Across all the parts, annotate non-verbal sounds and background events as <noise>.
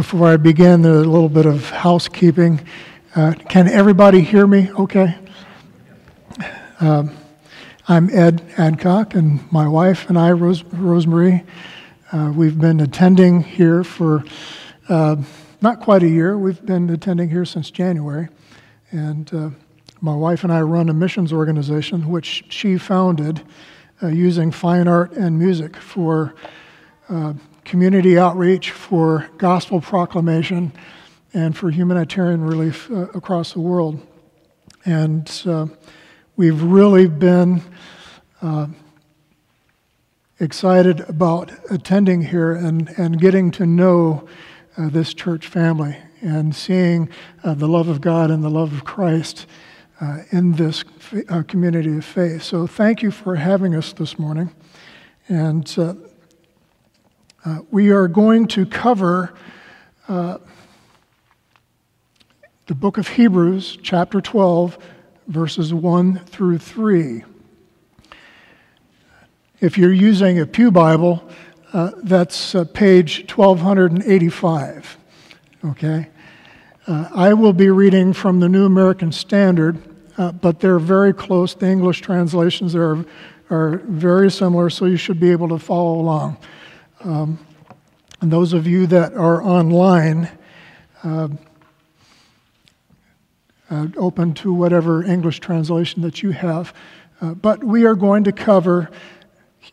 Before I begin, a little bit of housekeeping. Uh, can everybody hear me okay? Um, I'm Ed Adcock, and my wife and I, Rose, Rosemary, uh, we've been attending here for uh, not quite a year. We've been attending here since January. And uh, my wife and I run a missions organization, which she founded uh, using fine art and music for uh, community outreach, for gospel proclamation, and for humanitarian relief uh, across the world. And uh, we've really been uh, excited about attending here and, and getting to know uh, this church family and seeing uh, the love of God and the love of Christ uh, in this uh, community of faith. So, thank you for having us this morning. And uh, uh, we are going to cover the book of Hebrews, chapter 12, verses 1 through 3. If you're using a Pew Bible, uh, that's uh, page 1285. Okay? Uh, I will be reading from the New American Standard, uh, but they're very close. The English translations are, are very similar, so you should be able to follow along. Um, and those of you that are online, uh, uh, open to whatever English translation that you have. but we are going to cover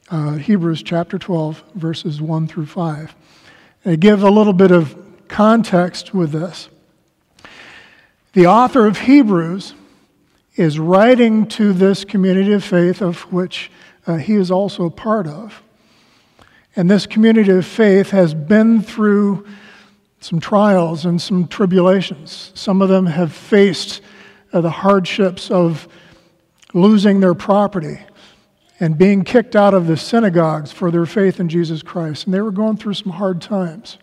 uh, Hebrews chapter 12, verses 1 through 5. I give a little bit of context with this. The author of Hebrews is writing to this community of faith of which uh, he is also a part of. And this community of faith has been through some trials and some tribulations. Some of them have faced uh, the hardships of losing their property and being kicked out of the synagogues for their faith in Jesus Christ. And they were going through some hard times.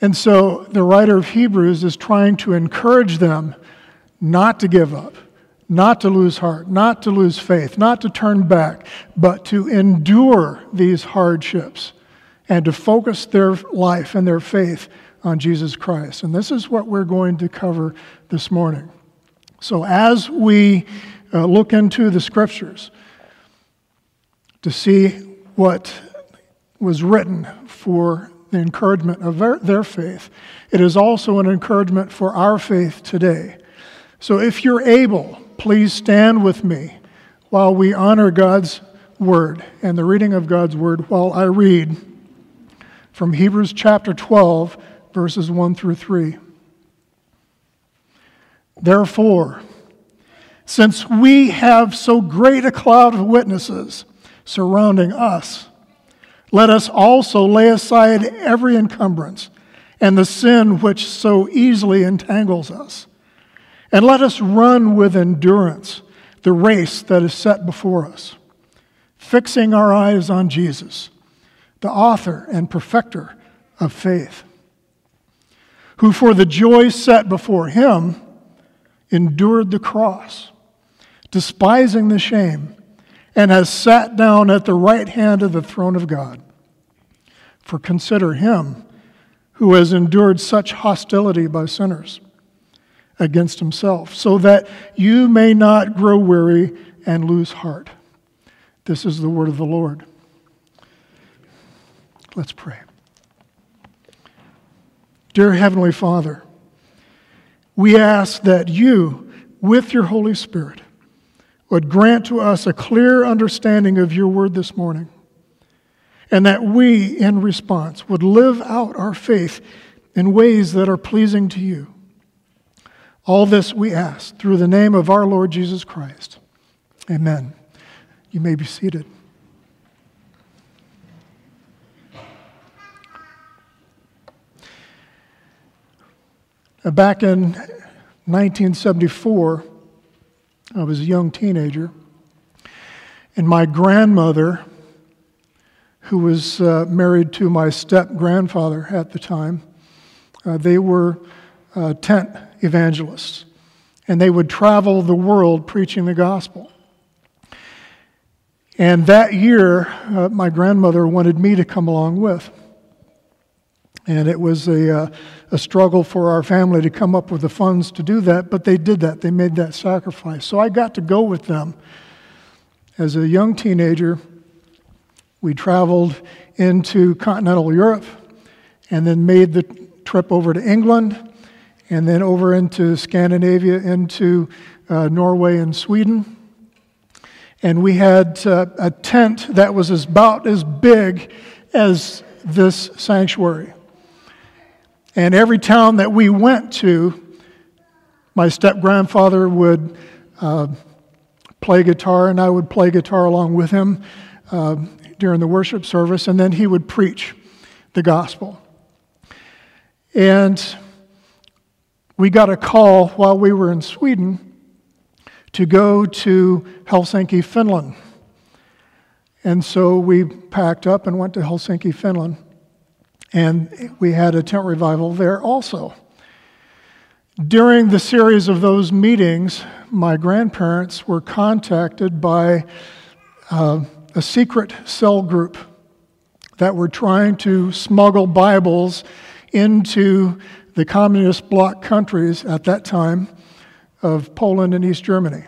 And so the writer of Hebrews is trying to encourage them not to give up, not to lose heart, not to lose faith, not to turn back, but to endure these hardships and to focus their life and their faith on Jesus Christ. And this is what we're going to cover this morning. So as we uh, look into the scriptures to see what was written for the encouragement of their, their faith. It is also an encouragement for our faith today. So if you're able, please stand with me while we honor God's word and the reading of God's word while I read from Hebrews chapter 12, verses 1 through 3. Therefore, since we have so great a cloud of witnesses surrounding us, let us also lay aside every encumbrance and the sin which so easily entangles us. And let us run with endurance the race that is set before us, fixing our eyes on Jesus, the author and perfecter of faith, who for the joy set before him endured the cross despising the shame, and has sat down at the right hand of the throne of God. For consider him who has endured such hostility by sinners against himself, so that you may not grow weary and lose heart. This is the word of the Lord. Let's pray. Dear Heavenly Father, we ask that you, with your Holy Spirit, would grant to us a clear understanding of your word this morning, and that we, in response, would live out our faith in ways that are pleasing to you. All this we ask through the name of our Lord Jesus Christ. Amen. You may be seated. Back in 1974, I was a young teenager. And my grandmother, who was uh, married to my step grandfather at the time, uh, they were uh, tent evangelists. And they would travel the world preaching the gospel. And that year, uh, my grandmother wanted me to come along with. And it was a, uh, a struggle for our family to come up with the funds to do that, but they did that. They made that sacrifice. So I got to go with them. As a young teenager, we traveled into continental Europe and then made the trip over to England and then over into Scandinavia, into uh, Norway and Sweden. And we had uh, a tent that was about as big as this sanctuary. And every town that we went to, my step grandfather would uh, play guitar, and I would play guitar along with him uh, during the worship service, and then he would preach the gospel. And we got a call while we were in Sweden to go to Helsinki, Finland. And so we packed up and went to Helsinki, Finland. And we had a tent revival there also. During the series of those meetings, my grandparents were contacted by uh, a secret cell group that were trying to smuggle Bibles into the communist bloc countries at that time of Poland and East Germany.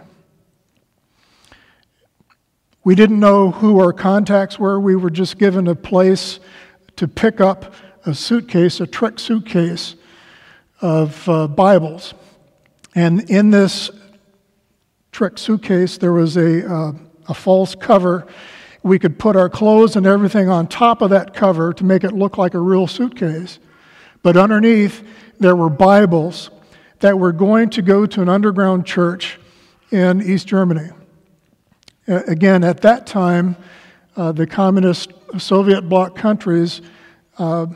We didn't know who our contacts were. We were just given a place to pick up a suitcase, a trick suitcase of uh, Bibles. And in this trick suitcase, there was a, uh, a false cover. We could put our clothes and everything on top of that cover to make it look like a real suitcase. But underneath, there were Bibles that were going to go to an underground church in East Germany. Again, at that time, uh, the communist Soviet bloc countries, uh,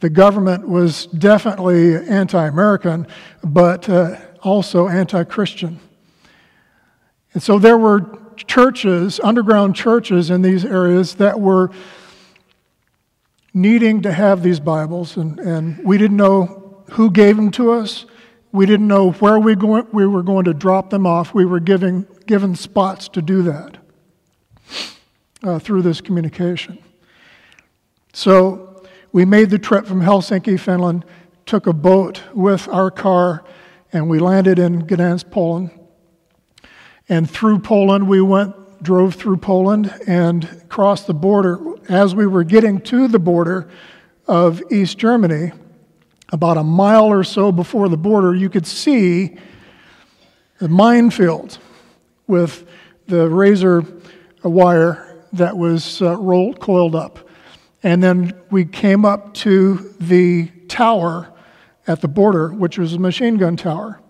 the government was definitely anti American, but uh, also anti Christian. And so there were churches, underground churches in these areas that were needing to have these Bibles, and, and we didn't know who gave them to us. We didn't know where we, go, we were going to drop them off. We were giving, given spots to do that uh, through this communication. So we made the trip from Helsinki, Finland, took a boat with our car, and we landed in Gdansk, Poland. And through Poland, we went drove through Poland and crossed the border. As we were getting to the border of East Germany, about a mile or so before the border, you could see the minefield with the razor wire that was uh, rolled, coiled up. And then we came up to the tower at the border, which was a machine gun tower.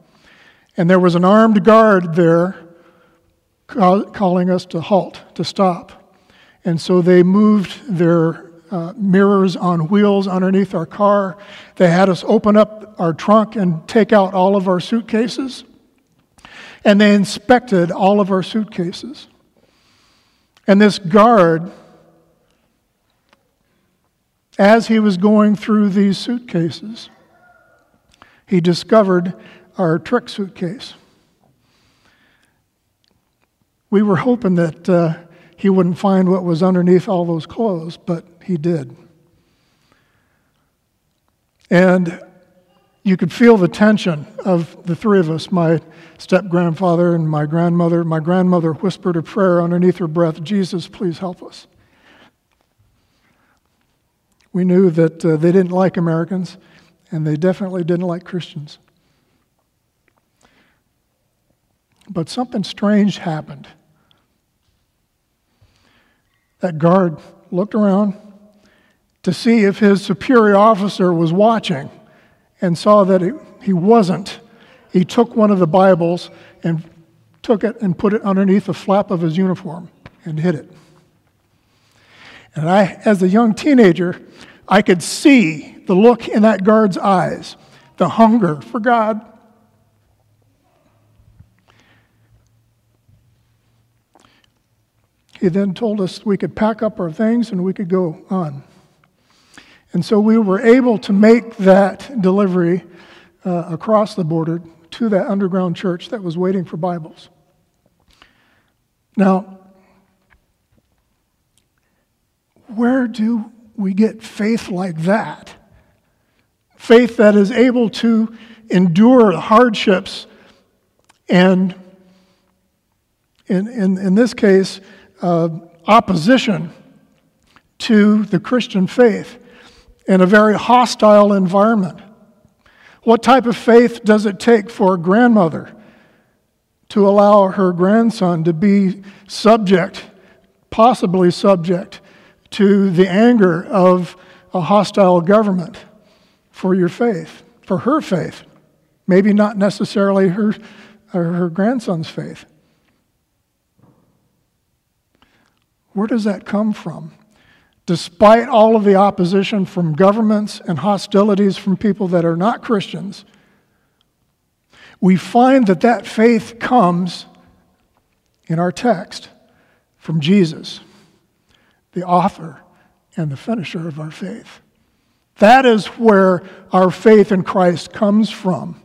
And there was an armed guard there call, calling us to halt, to stop. And so they moved their uh, mirrors on wheels underneath our car. They had us open up our trunk and take out all of our suitcases. And they inspected all of our suitcases. And this guard, as he was going through these suitcases, he discovered our trick suitcase. We were hoping that uh, he wouldn't find what was underneath all those clothes, but he did. And you could feel the tension of the three of us my step grandfather and my grandmother. My grandmother whispered a prayer underneath her breath Jesus, please help us. We knew that uh, they didn't like Americans, and they definitely didn't like Christians. But something strange happened. That guard looked around to see if his superior officer was watching and saw that it, he wasn't. He took one of the Bibles and took it and put it underneath the flap of his uniform and hid it. And I, as a young teenager, I could see the look in that guard's eyes, the hunger for God. He then told us we could pack up our things and we could go on. And so we were able to make that delivery uh, across the border to that underground church that was waiting for Bibles. Now, where do we get faith like that faith that is able to endure hardships and, in, in, in this case, uh, opposition to the Christian faith in a very hostile environment. What type of faith does it take for a grandmother to allow her grandson to be subject, possibly subject, to the anger of a hostile government for your faith, for her faith? Maybe not necessarily her, her grandson's faith. Where does that come from? Despite all of the opposition from governments and hostilities from people that are not Christians, we find that that faith comes in our text from Jesus, the author and the finisher of our faith. That is where our faith in Christ comes from.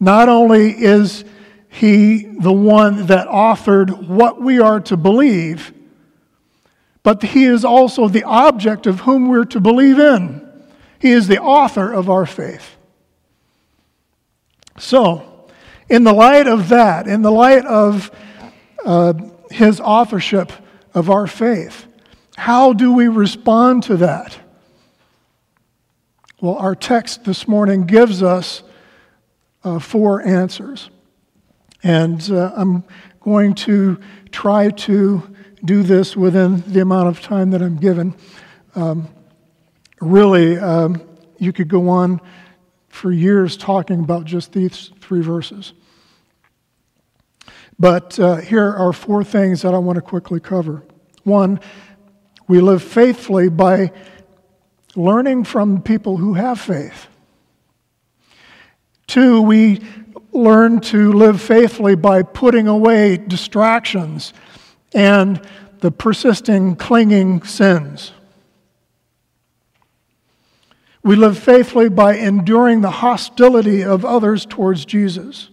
Not only is he the one that authored what we are to believe, but he is also the object of whom we're to believe in. He is the author of our faith. So, in the light of that, in the light of uh, his authorship of our faith, how do we respond to that? Well, our text this morning gives us uh, four answers. And uh, I'm going to try to do this within the amount of time that I'm given. Um, really, um, you could go on for years talking about just these three verses. But uh, here are four things that I want to quickly cover. One, we live faithfully by learning from people who have faith. Two, we learn to live faithfully by putting away distractions and the persisting, clinging sins. We live faithfully by enduring the hostility of others towards Jesus.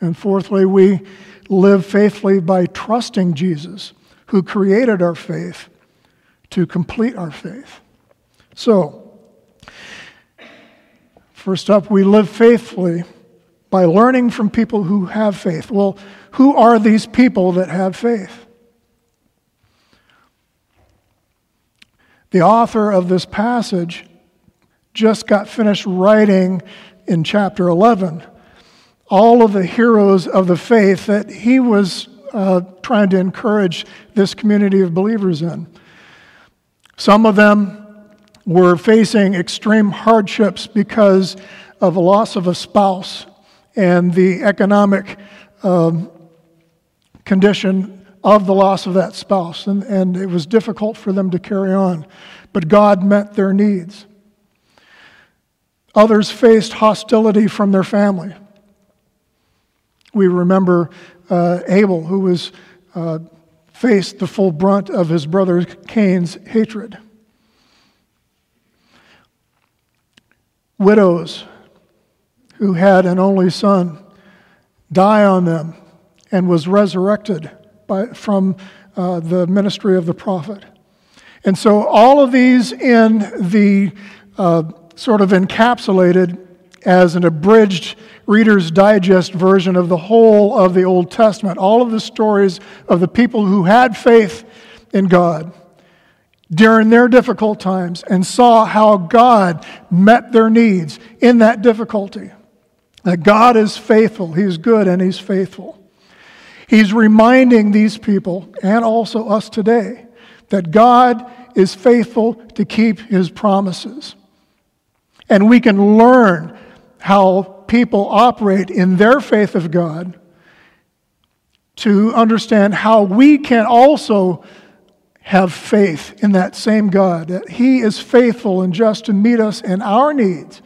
And fourthly, we live faithfully by trusting Jesus, who created our faith, to complete our faith. So, first up, we live faithfully by learning from people who have faith. Well, who are these people that have faith? The author of this passage just got finished writing in chapter 11 all of the heroes of the faith that he was uh, trying to encourage this community of believers in. Some of them were facing extreme hardships because of a loss of a spouse and the economic um, condition of the loss of that spouse, and, and it was difficult for them to carry on. But God met their needs. Others faced hostility from their family. We remember uh, Abel, who was uh, faced the full brunt of his brother Cain's hatred. Widows who had an only son die on them and was resurrected by, from uh, the ministry of the prophet. And so, all of these in the uh, sort of encapsulated as an abridged Reader's Digest version of the whole of the Old Testament, all of the stories of the people who had faith in God during their difficult times and saw how God met their needs in that difficulty. That God is faithful, He's good, and He's faithful. He's reminding these people, and also us today, that God is faithful to keep his promises. And we can learn how people operate in their faith of God to understand how we can also have faith in that same God, that He is faithful and just to meet us in our needs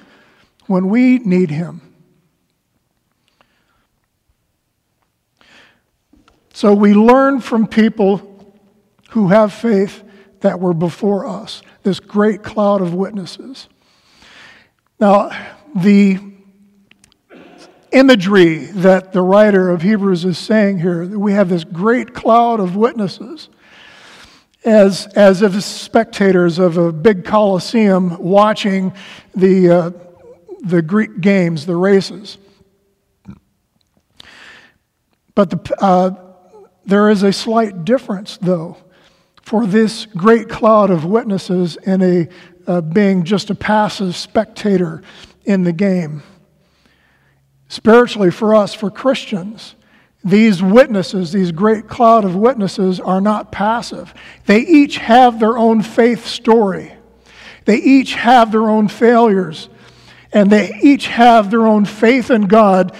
when we need Him. So we learn from people who have faith that were before us, this great cloud of witnesses. Now, the imagery that the writer of Hebrews is saying here, that we have this great cloud of witnesses. as, as if spectators of a big coliseum watching the, uh, the Greek games, the races. But the, uh, there is a slight difference, though, for this great cloud of witnesses and a uh, being just a passive spectator in the game. Spiritually, for us, for Christians, these witnesses, these great cloud of witnesses, are not passive. They each have their own faith story. They each have their own failures. And they each have their own faith in God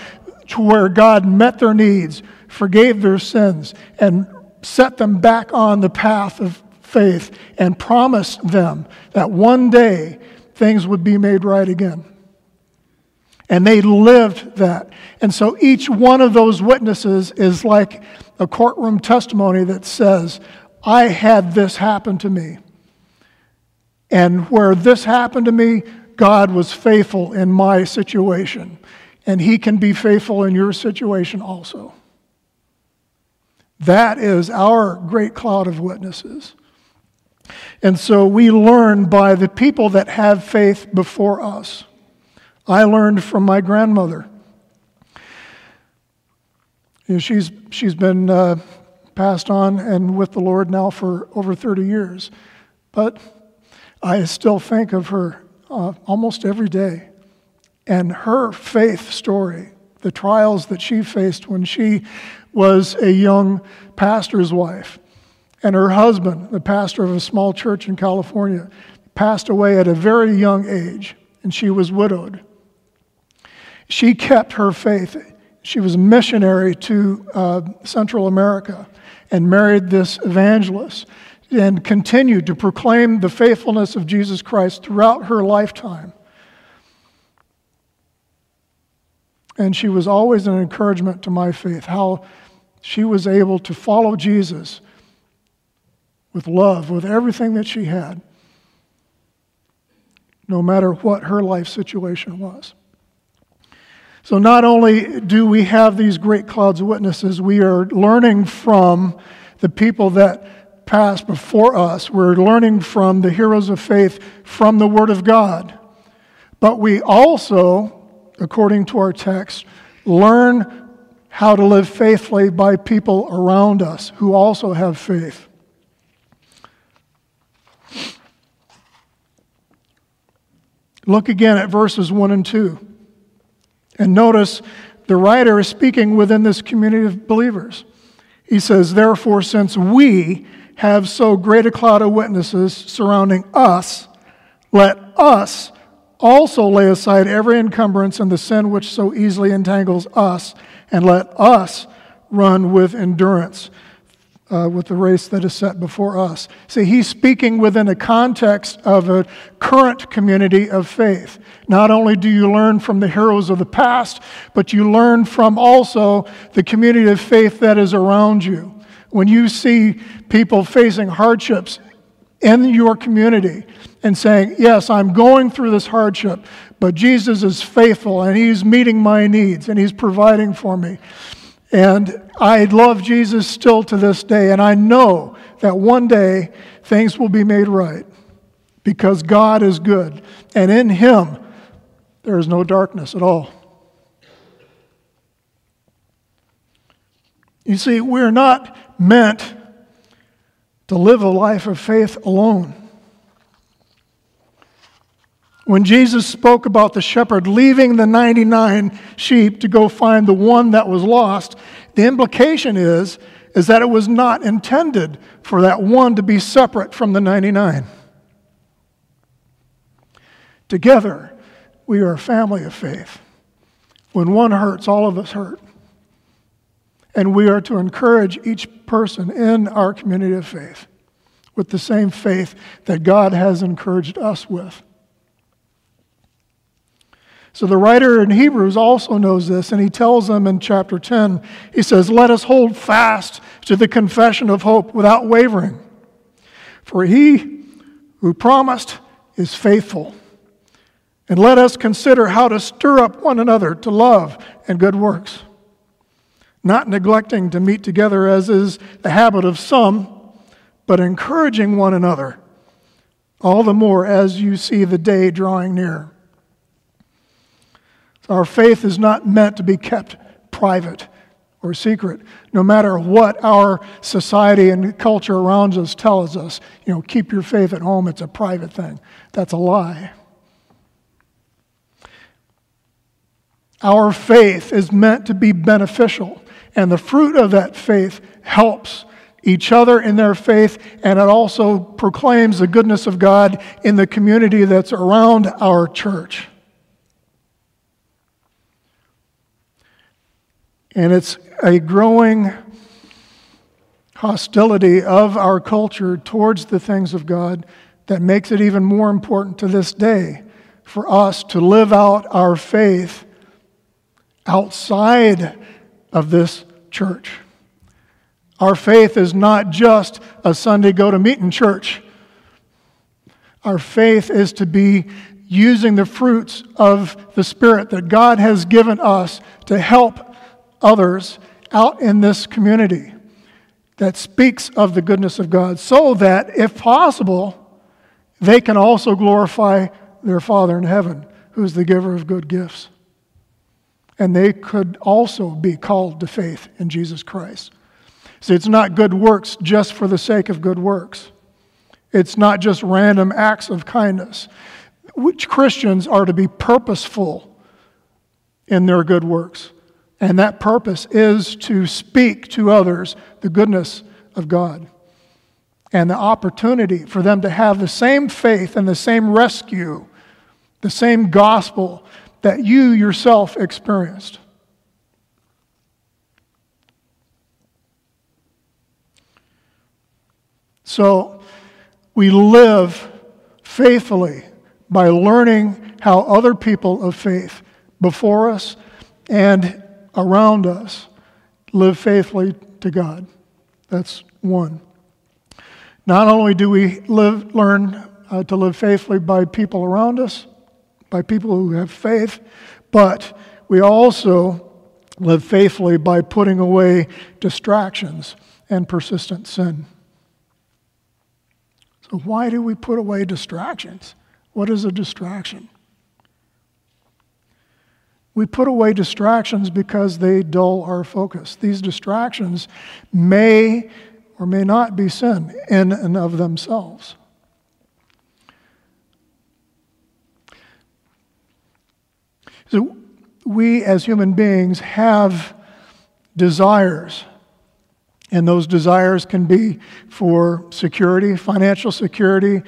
to where God met their needs, forgave their sins, and set them back on the path of faith and promised them that one day things would be made right again. And they lived that. And so each one of those witnesses is like a courtroom testimony that says, I had this happen to me. And where this happened to me, God was faithful in my situation. And He can be faithful in your situation also. That is our great cloud of witnesses. And so we learn by the people that have faith before us. I learned from my grandmother. You know, she's, she's been uh, passed on and with the Lord now for over 30 years. But I still think of her uh, almost every day. And her faith story, the trials that she faced when she was a young pastor's wife, and her husband, the pastor of a small church in California, passed away at a very young age, and she was widowed. She kept her faith. She was a missionary to uh, Central America and married this evangelist and continued to proclaim the faithfulness of Jesus Christ throughout her lifetime. And she was always an encouragement to my faith, how she was able to follow Jesus with love, with everything that she had, no matter what her life situation was. So, not only do we have these great clouds of witnesses, we are learning from the people that passed before us. We're learning from the heroes of faith from the Word of God. But we also, according to our text, learn how to live faithfully by people around us who also have faith. Look again at verses 1 and 2. And notice the writer is speaking within this community of believers. He says, Therefore, since we have so great a cloud of witnesses surrounding us, let us also lay aside every encumbrance and the sin which so easily entangles us, and let us run with endurance uh, with the race that is set before us. See, he's speaking within a context of a current community of faith. Not only do you learn from the heroes of the past, but you learn from also the community of faith that is around you. When you see people facing hardships in your community and saying, Yes, I'm going through this hardship, but Jesus is faithful and He's meeting my needs and He's providing for me. And I love Jesus still to this day, and I know that one day things will be made right because God is good, and in Him there is no darkness at all. You see, we're not meant to live a life of faith alone. When Jesus spoke about the shepherd leaving the 99 sheep to go find the one that was lost, the implication is, is that it was not intended for that one to be separate from the 99. Together, we are a family of faith. When one hurts, all of us hurt. And we are to encourage each person in our community of faith with the same faith that God has encouraged us with. So the writer in Hebrews also knows this, and he tells them in chapter 10, he says, Let us hold fast to the confession of hope without wavering. For he who promised is faithful. And let us consider how to stir up one another to love and good works, not neglecting to meet together as is the habit of some, but encouraging one another, all the more as you see the day drawing near. Our faith is not meant to be kept private or secret, no matter what our society and culture around us tells us. You know, keep your faith at home, it's a private thing. That's a lie. Our faith is meant to be beneficial, and the fruit of that faith helps each other in their faith, and it also proclaims the goodness of God in the community that's around our church. And it's a growing hostility of our culture towards the things of God that makes it even more important to this day for us to live out our faith outside of this church. Our faith is not just a Sunday go to meeting church. Our faith is to be using the fruits of the Spirit that God has given us to help others out in this community that speaks of the goodness of God so that, if possible, they can also glorify their Father in heaven, who's the giver of good gifts. And they could also be called to faith in Jesus Christ. See, it's not good works just for the sake of good works. It's not just random acts of kindness. Which Christians are to be purposeful in their good works. And that purpose is to speak to others the goodness of God and the opportunity for them to have the same faith and the same rescue, the same gospel that you yourself experienced. So we live faithfully by learning how other people of faith before us and around us live faithfully to God. That's one. Not only do we live, learn uh, to live faithfully by people around us, by people who have faith, but we also live faithfully by putting away distractions and persistent sin. So, why do we put away distractions? What is a distraction? We put away distractions because they dull our focus. These distractions may or may not be sin in and of themselves. So, we as human beings have desires, and those desires can be for security, financial security.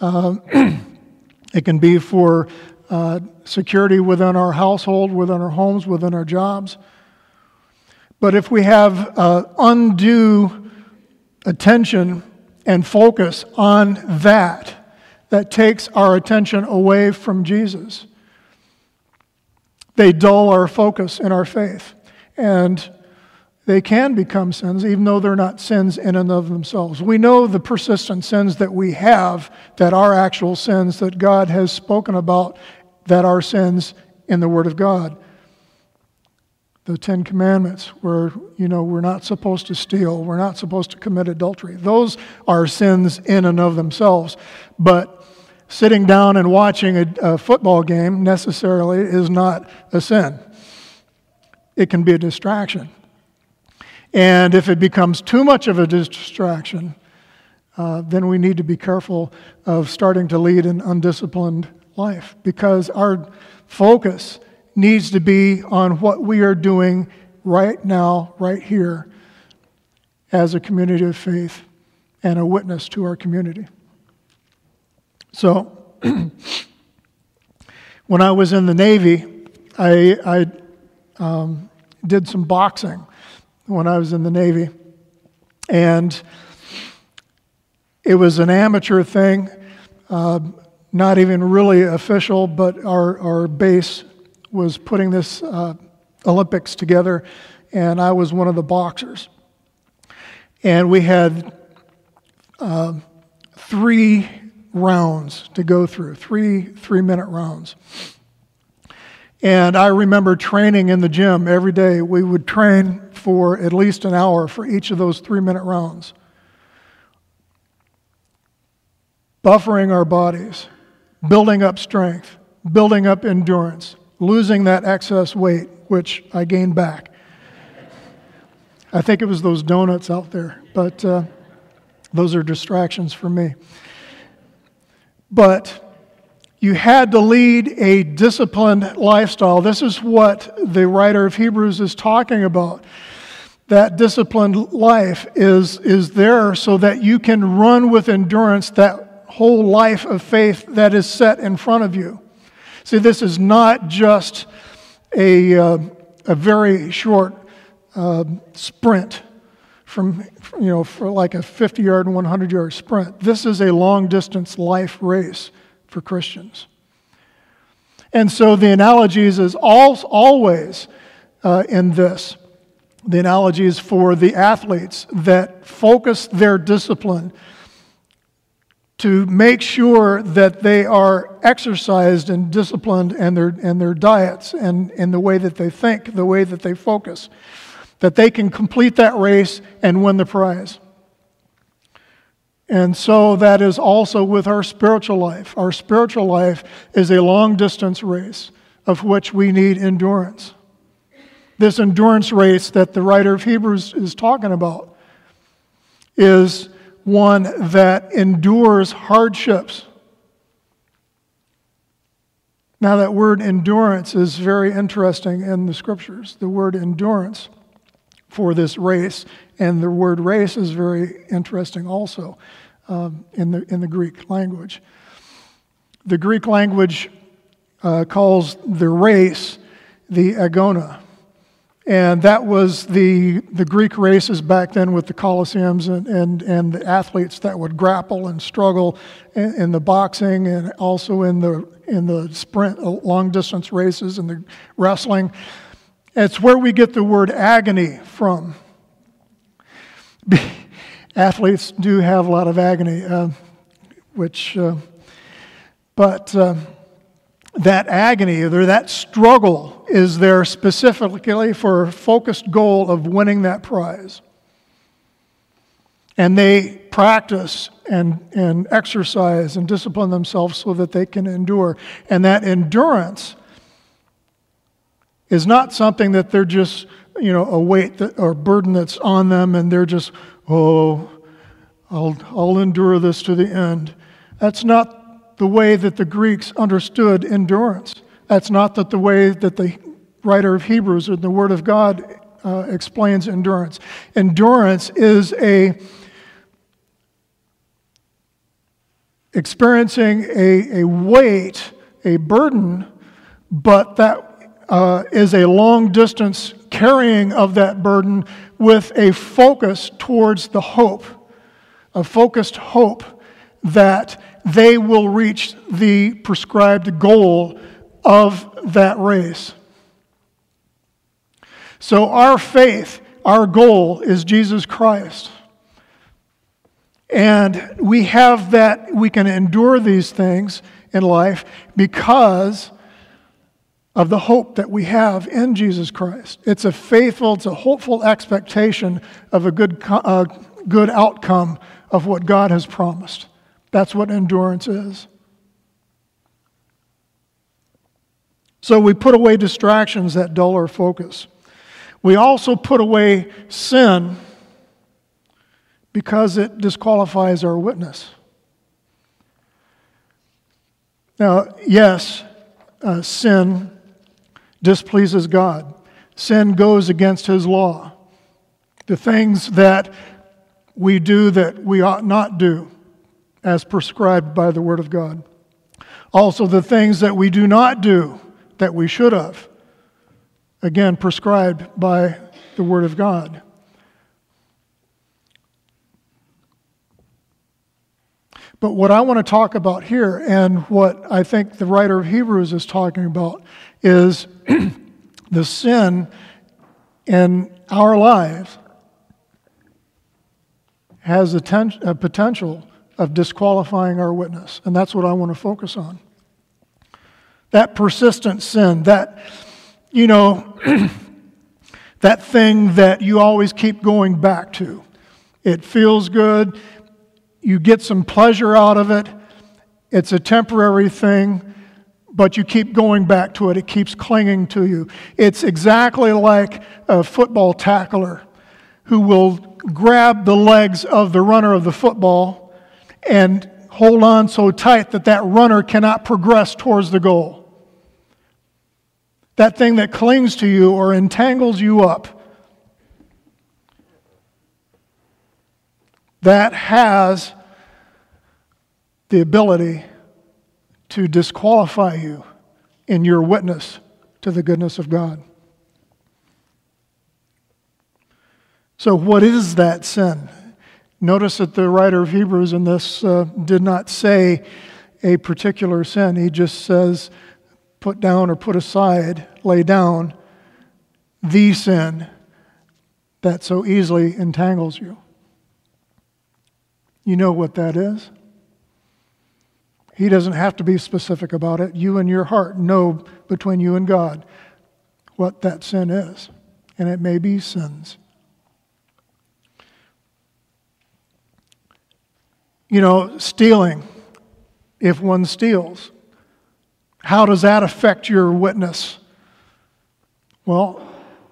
Um, <clears throat> it can be for uh, security within our household, within our homes, within our jobs. But if we have uh, undue attention and focus on that, that takes our attention away from Jesus. They dull our focus in our faith. And they can become sins, even though they're not sins in and of themselves. We know the persistent sins that we have that are actual sins that God has spoken about that are sins in the Word of God. The Ten Commandments, where, you know, we're not supposed to steal, we're not supposed to commit adultery. Those are sins in and of themselves. But sitting down and watching a, a football game necessarily is not a sin, it can be a distraction. And if it becomes too much of a distraction, uh, then we need to be careful of starting to lead an undisciplined life because our focus needs to be on what we are doing right now, right here, as a community of faith and a witness to our community. So, <clears throat> when I was in the Navy, I, I um, did some boxing when I was in the Navy. And it was an amateur thing. Uh, not even really official, but our, our base was putting this uh, Olympics together, and I was one of the boxers. And we had uh, three rounds to go through, three three minute rounds. And I remember training in the gym every day. We would train for at least an hour for each of those three minute rounds. buffering our bodies, building up strength, building up endurance, losing that excess weight, which I gained back. I think it was those donuts out there, but uh, those are distractions for me. But you had to lead a disciplined lifestyle. This is what the writer of Hebrews is talking about. That disciplined life is, is there so that you can run with endurance that whole life of faith that is set in front of you. See, this is not just a, uh, a very short uh, sprint from, you know, for like a 50 yard and 100 yard sprint. This is a long distance life race for Christians. And so the analogies is all, always uh, in this. The analogies for the athletes that focus their discipline to make sure that they are exercised and disciplined in their, in their diets and in the way that they think, the way that they focus, that they can complete that race and win the prize. And so that is also with our spiritual life. Our spiritual life is a long distance race of which we need endurance. This endurance race that the writer of Hebrews is talking about is one that endures hardships. Now, that word endurance is very interesting in the scriptures. The word endurance for this race, and the word race is very interesting also um, in, the, in the Greek language. The Greek language uh, calls the race the agona. And that was the, the Greek races back then with the Colosseums and, and, and the athletes that would grapple and struggle in, in, the boxing and also in the, in the sprint, uh, long distance races and the wrestling. It's where we get the word agony from. <laughs> Athletes do have a lot of agony, uh, which, uh, but. Uh, that agony or that struggle is there specifically for a focused goal of winning that prize. And they practice and, and exercise and discipline themselves so that they can endure. And that endurance is not something that they're just, you know, a weight that, or burden that's on them and they're just, oh, I'll, I'll endure this to the end. That's not the way that the Greeks understood endurance. That's not that the way that the writer of Hebrews or the Word of God uh, explains endurance. Endurance is a experiencing a, a weight, a burden, but that uh, is a long distance carrying of that burden with a focus towards the hope, a focused hope that they will reach the prescribed goal of that race. So, our faith, our goal is Jesus Christ. And we have that, we can endure these things in life because of the hope that we have in Jesus Christ. It's a faithful, it's a hopeful expectation of a good, good outcome of what God has promised. That's what endurance is. So we put away distractions that dull our focus. We also put away sin because it disqualifies our witness. Now, yes, uh, sin displeases God. Sin goes against His law. The things that we do that we ought not do as prescribed by the Word of God. Also, the things that we do not do that we should have, again, prescribed by the Word of God. But what I want to talk about here, and what I think the writer of Hebrews is talking about, is the sin in our lives has a, ten- a potential of disqualifying our witness. And that's what I want to focus on. That persistent sin, that, you know, <clears throat> that thing that you always keep going back to. It feels good, you get some pleasure out of it, It's a temporary thing, but you keep going back to it. It keeps clinging to you. It's exactly like a football tackler who will grab the legs of the runner of the football and hold on so tight that that runner cannot progress towards the goal. That thing that clings to you or entangles you up. That has the ability to disqualify you in your witness to the goodness of God. So, what is that sin? Notice that the writer of Hebrews in this uh, did not say a particular sin. He just says, put down or put aside, lay down the sin that so easily entangles you. You know what that is. He doesn't have to be specific about it. You and your heart know between you and God what that sin is. And it may be sins. You know, stealing, if one steals, how does that affect your witness? Well,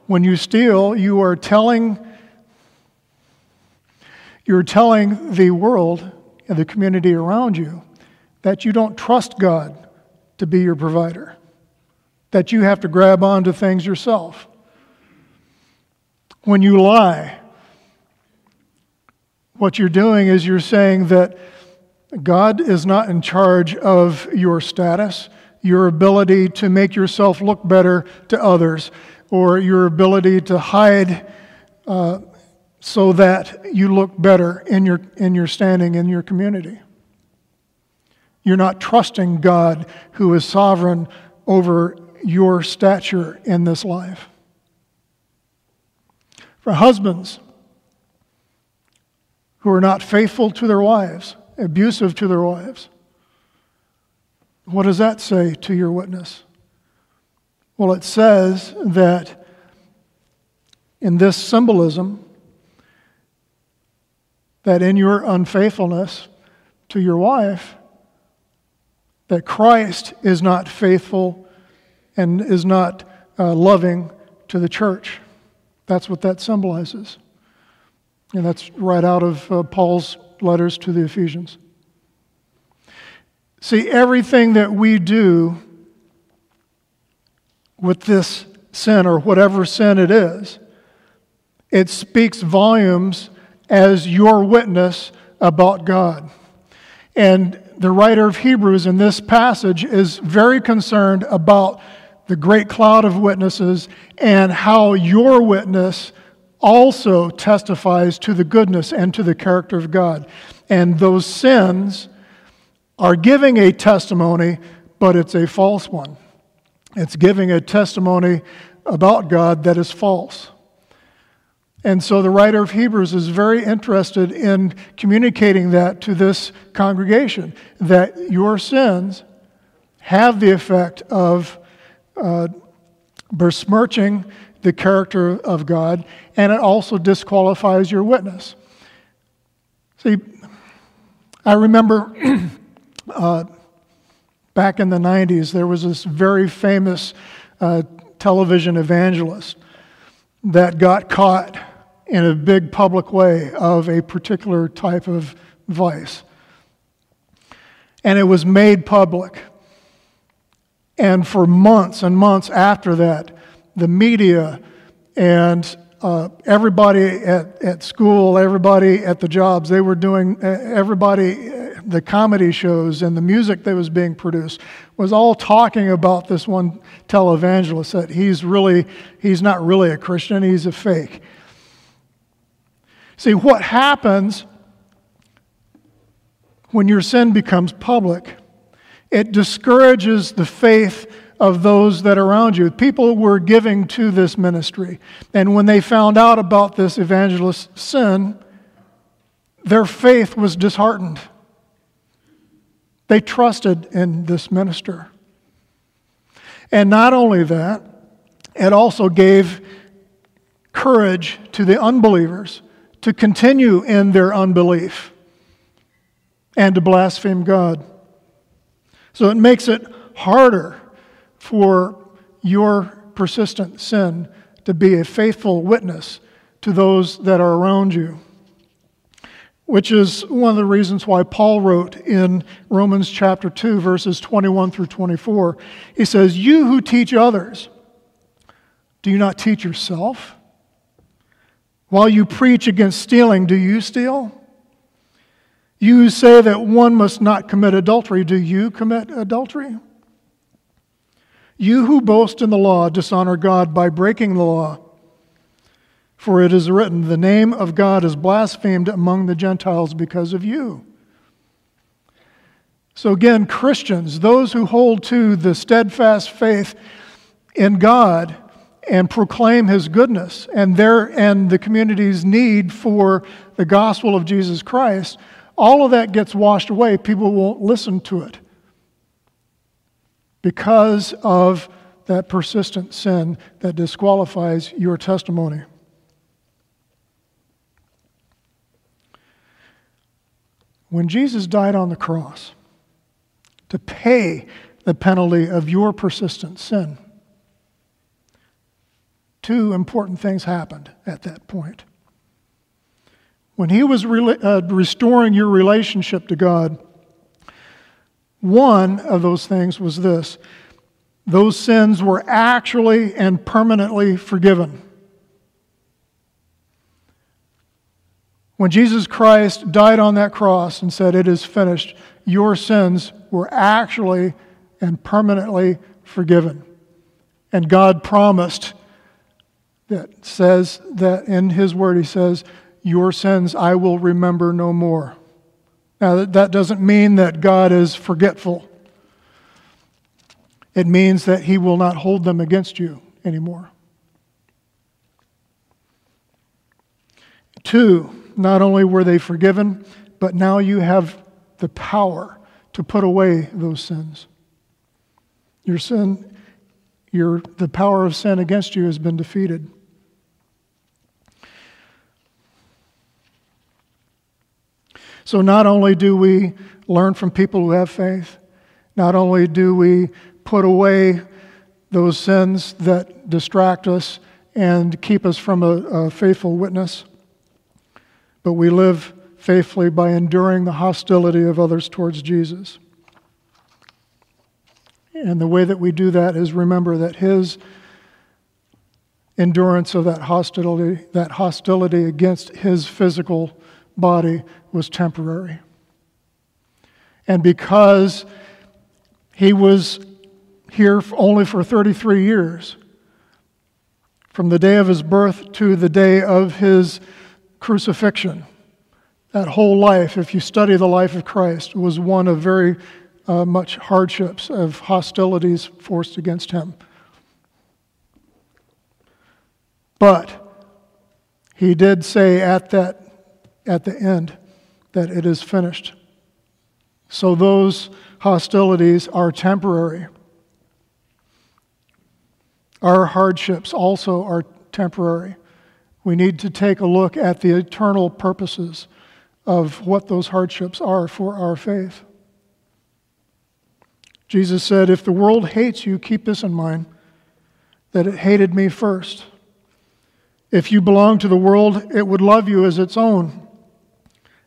when you steal, you are telling you're telling the world and the community around you that you don't trust God to be your provider, that you have to grab onto things yourself. When you lie, what you're doing is you're saying that God is not in charge of your status, your ability to make yourself look better to others, or your ability to hide uh, so that you look better in your, in your standing in your community. You're not trusting God who is sovereign over your stature in this life. For husbands who are not faithful to their wives, abusive to their wives, what does that say to your witness? Well, it says that in this symbolism, that in your unfaithfulness to your wife, that Christ is not faithful and is not uh, loving to the church. That's what that symbolizes. And that's right out of uh, Paul's letters to the Ephesians. See, everything that we do with this sin, or whatever sin it is, it speaks volumes as your witness about God. And the writer of Hebrews in this passage is very concerned about the great cloud of witnesses and how your witness also testifies to the goodness and to the character of God. And those sins are giving a testimony, but it's a false one. It's giving a testimony about God that is false. And so the writer of Hebrews is very interested in communicating that to this congregation that your sins have the effect of uh, besmirching the character of God, and it also disqualifies your witness. See, I remember <clears throat> uh, back in the 90s, there was this very famous uh, television evangelist that got caught in a big public way of a particular type of vice. And it was made public. And for months and months after that, the media and uh, everybody at, at school, everybody at the jobs, they were doing, uh, everybody, uh, the comedy shows and the music that was being produced was all talking about this one televangelist that he's really, he's not really a Christian, he's a fake. See, what happens when your sin becomes public, it discourages the faith of those that are around you. People were giving to this ministry. And when they found out about this evangelist's sin, their faith was disheartened. They trusted in this minister. And not only that, it also gave courage to the unbelievers to continue in their unbelief and to blaspheme God. So it makes it harder for your persistent sin to be a faithful witness to those that are around you. Which is one of the reasons why Paul wrote in Romans chapter 2, verses 21 through 24. He says, You who teach others, do you not teach yourself? While you preach against stealing, do you steal? You say that one must not commit adultery. Do you commit adultery? You who boast in the law dishonor God by breaking the law. For it is written, The name of God is blasphemed among the Gentiles because of you. So, again, Christians, those who hold to the steadfast faith in God and proclaim his goodness and, their, and the community's need for the gospel of Jesus Christ, all of that gets washed away. People won't listen to it because of that persistent sin that disqualifies your testimony. When Jesus died on the cross to pay the penalty of your persistent sin, two important things happened at that point. When he was re- uh, restoring your relationship to God, one of those things was this those sins were actually and permanently forgiven. When Jesus Christ died on that cross and said, It is finished, your sins were actually and permanently forgiven. And God promised that says that in His Word, He says, Your sins I will remember no more. Now, that doesn't mean that God is forgetful. It means that He will not hold them against you anymore. Two, not only were they forgiven, but now you have the power to put away those sins. Your sin, your, the power of sin against you has been defeated. So not only do we learn from people who have faith, not only do we put away those sins that distract us and keep us from a, a faithful witness, but we live faithfully by enduring the hostility of others towards Jesus. And the way that we do that is remember that his endurance of that hostility, that hostility against his physical body was temporary. And because he was here only for 33 years, from the day of his birth to the day of his crucifixion, that whole life, if you study the life of Christ, was one of very uh, much hardships, of hostilities forced against him. But he did say at that at the end that it is finished. So those hostilities are temporary. Our hardships also are temporary. We need to take a look at the eternal purposes of what those hardships are for our faith. Jesus said, If the world hates you, keep this in mind that it hated me first. If you belong to the world, it would love you as its own.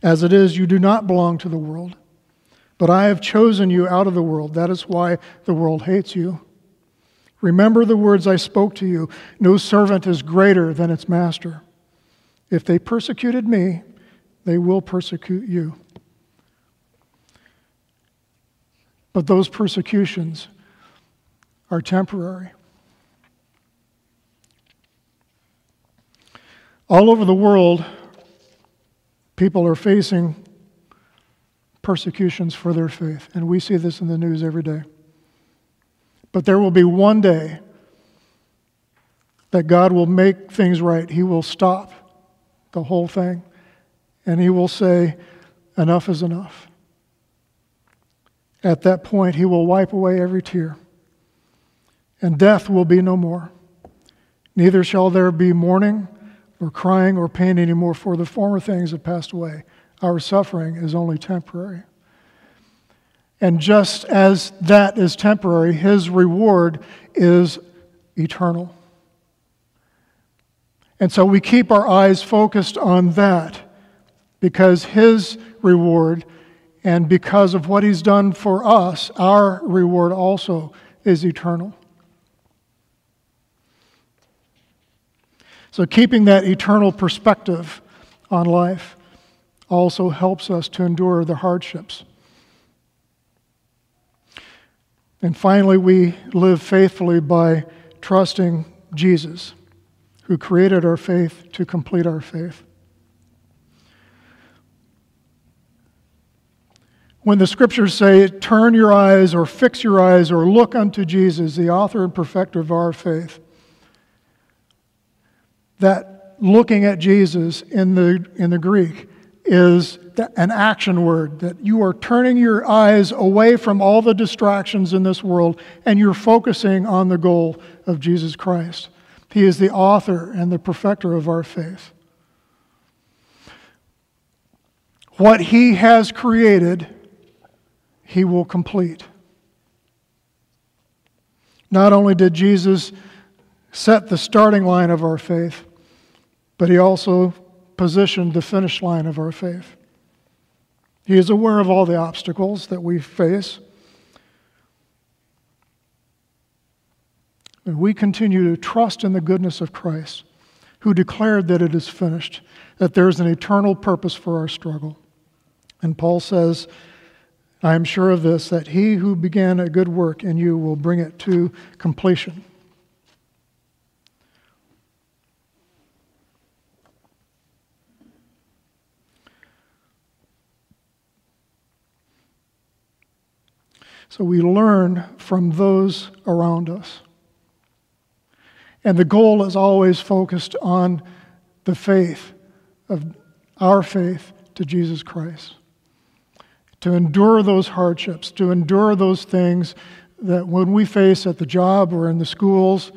As it is, you do not belong to the world, but I have chosen you out of the world. That is why the world hates you. Remember the words I spoke to you no servant is greater than its master. If they persecuted me, they will persecute you. But those persecutions are temporary. All over the world, People are facing persecutions for their faith, and we see this in the news every day. But there will be one day that God will make things right. He will stop the whole thing, and He will say, Enough is enough. At that point, He will wipe away every tear, and death will be no more. Neither shall there be mourning or crying or pain anymore, for the former things have passed away. Our suffering is only temporary. And just as that is temporary, his reward is eternal. And so we keep our eyes focused on that because his reward and because of what he's done for us, our reward also is eternal. So, keeping that eternal perspective on life also helps us to endure the hardships. And finally, we live faithfully by trusting Jesus, who created our faith to complete our faith. When the scriptures say, turn your eyes or fix your eyes or look unto Jesus, the author and perfecter of our faith, that looking at Jesus in the, in the Greek is an action word, that you are turning your eyes away from all the distractions in this world and you're focusing on the goal of Jesus Christ. He is the author and the perfecter of our faith. What he has created, he will complete. Not only did Jesus set the starting line of our faith, but he also positioned the finish line of our faith. He is aware of all the obstacles that we face. And we continue to trust in the goodness of Christ, who declared that it is finished, that there is an eternal purpose for our struggle. And Paul says, I am sure of this, that he who began a good work in you will bring it to completion. So we learn from those around us. And the goal is always focused on the faith of our faith to Jesus Christ. To endure those hardships, to endure those things that when we face at the job or in the schools,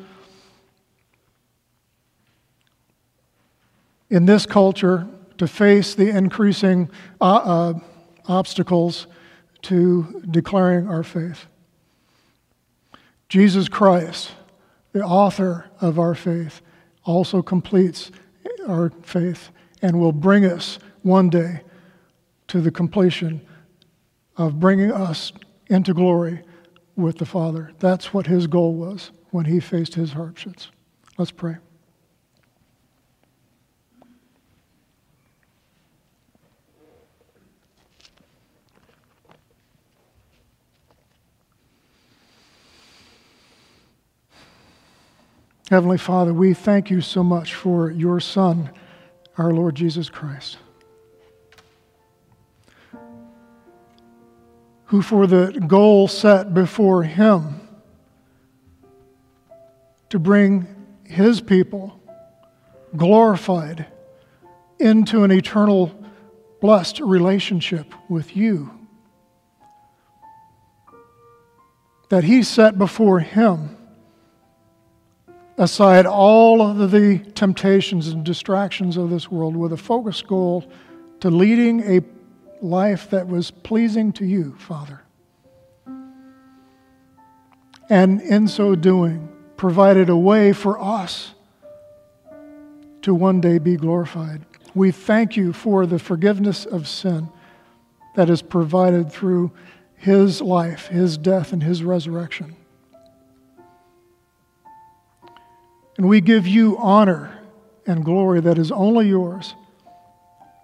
in this culture, to face the increasing uh, uh, obstacles to declaring our faith. Jesus Christ, the author of our faith, also completes our faith and will bring us one day to the completion of bringing us into glory with the Father. That's what his goal was when he faced his hardships. Let's pray. Heavenly Father, we thank you so much for your Son, our Lord Jesus Christ, who, for the goal set before him to bring his people glorified into an eternal, blessed relationship with you, that he set before him aside all of the temptations and distractions of this world with a focused goal to leading a life that was pleasing to you, Father. And in so doing, provided a way for us to one day be glorified. We thank you for the forgiveness of sin that is provided through his life, his death, and his resurrection. And we give you honor and glory that is only yours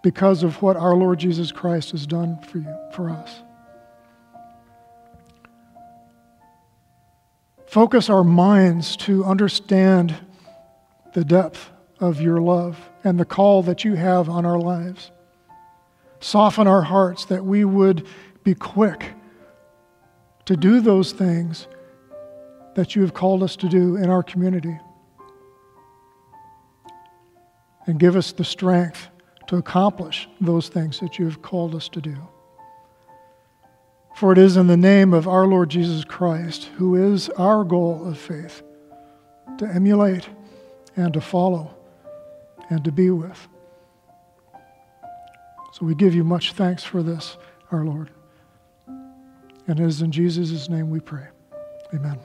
because of what our Lord Jesus Christ has done for you, for us. Focus our minds to understand the depth of your love and the call that you have on our lives. Soften our hearts that we would be quick to do those things that you have called us to do in our community and give us the strength to accomplish those things that you have called us to do. For it is in the name of our Lord Jesus Christ, who is our goal of faith, to emulate and to follow and to be with. So we give you much thanks for this, our Lord. And it is in Jesus' name we pray. Amen.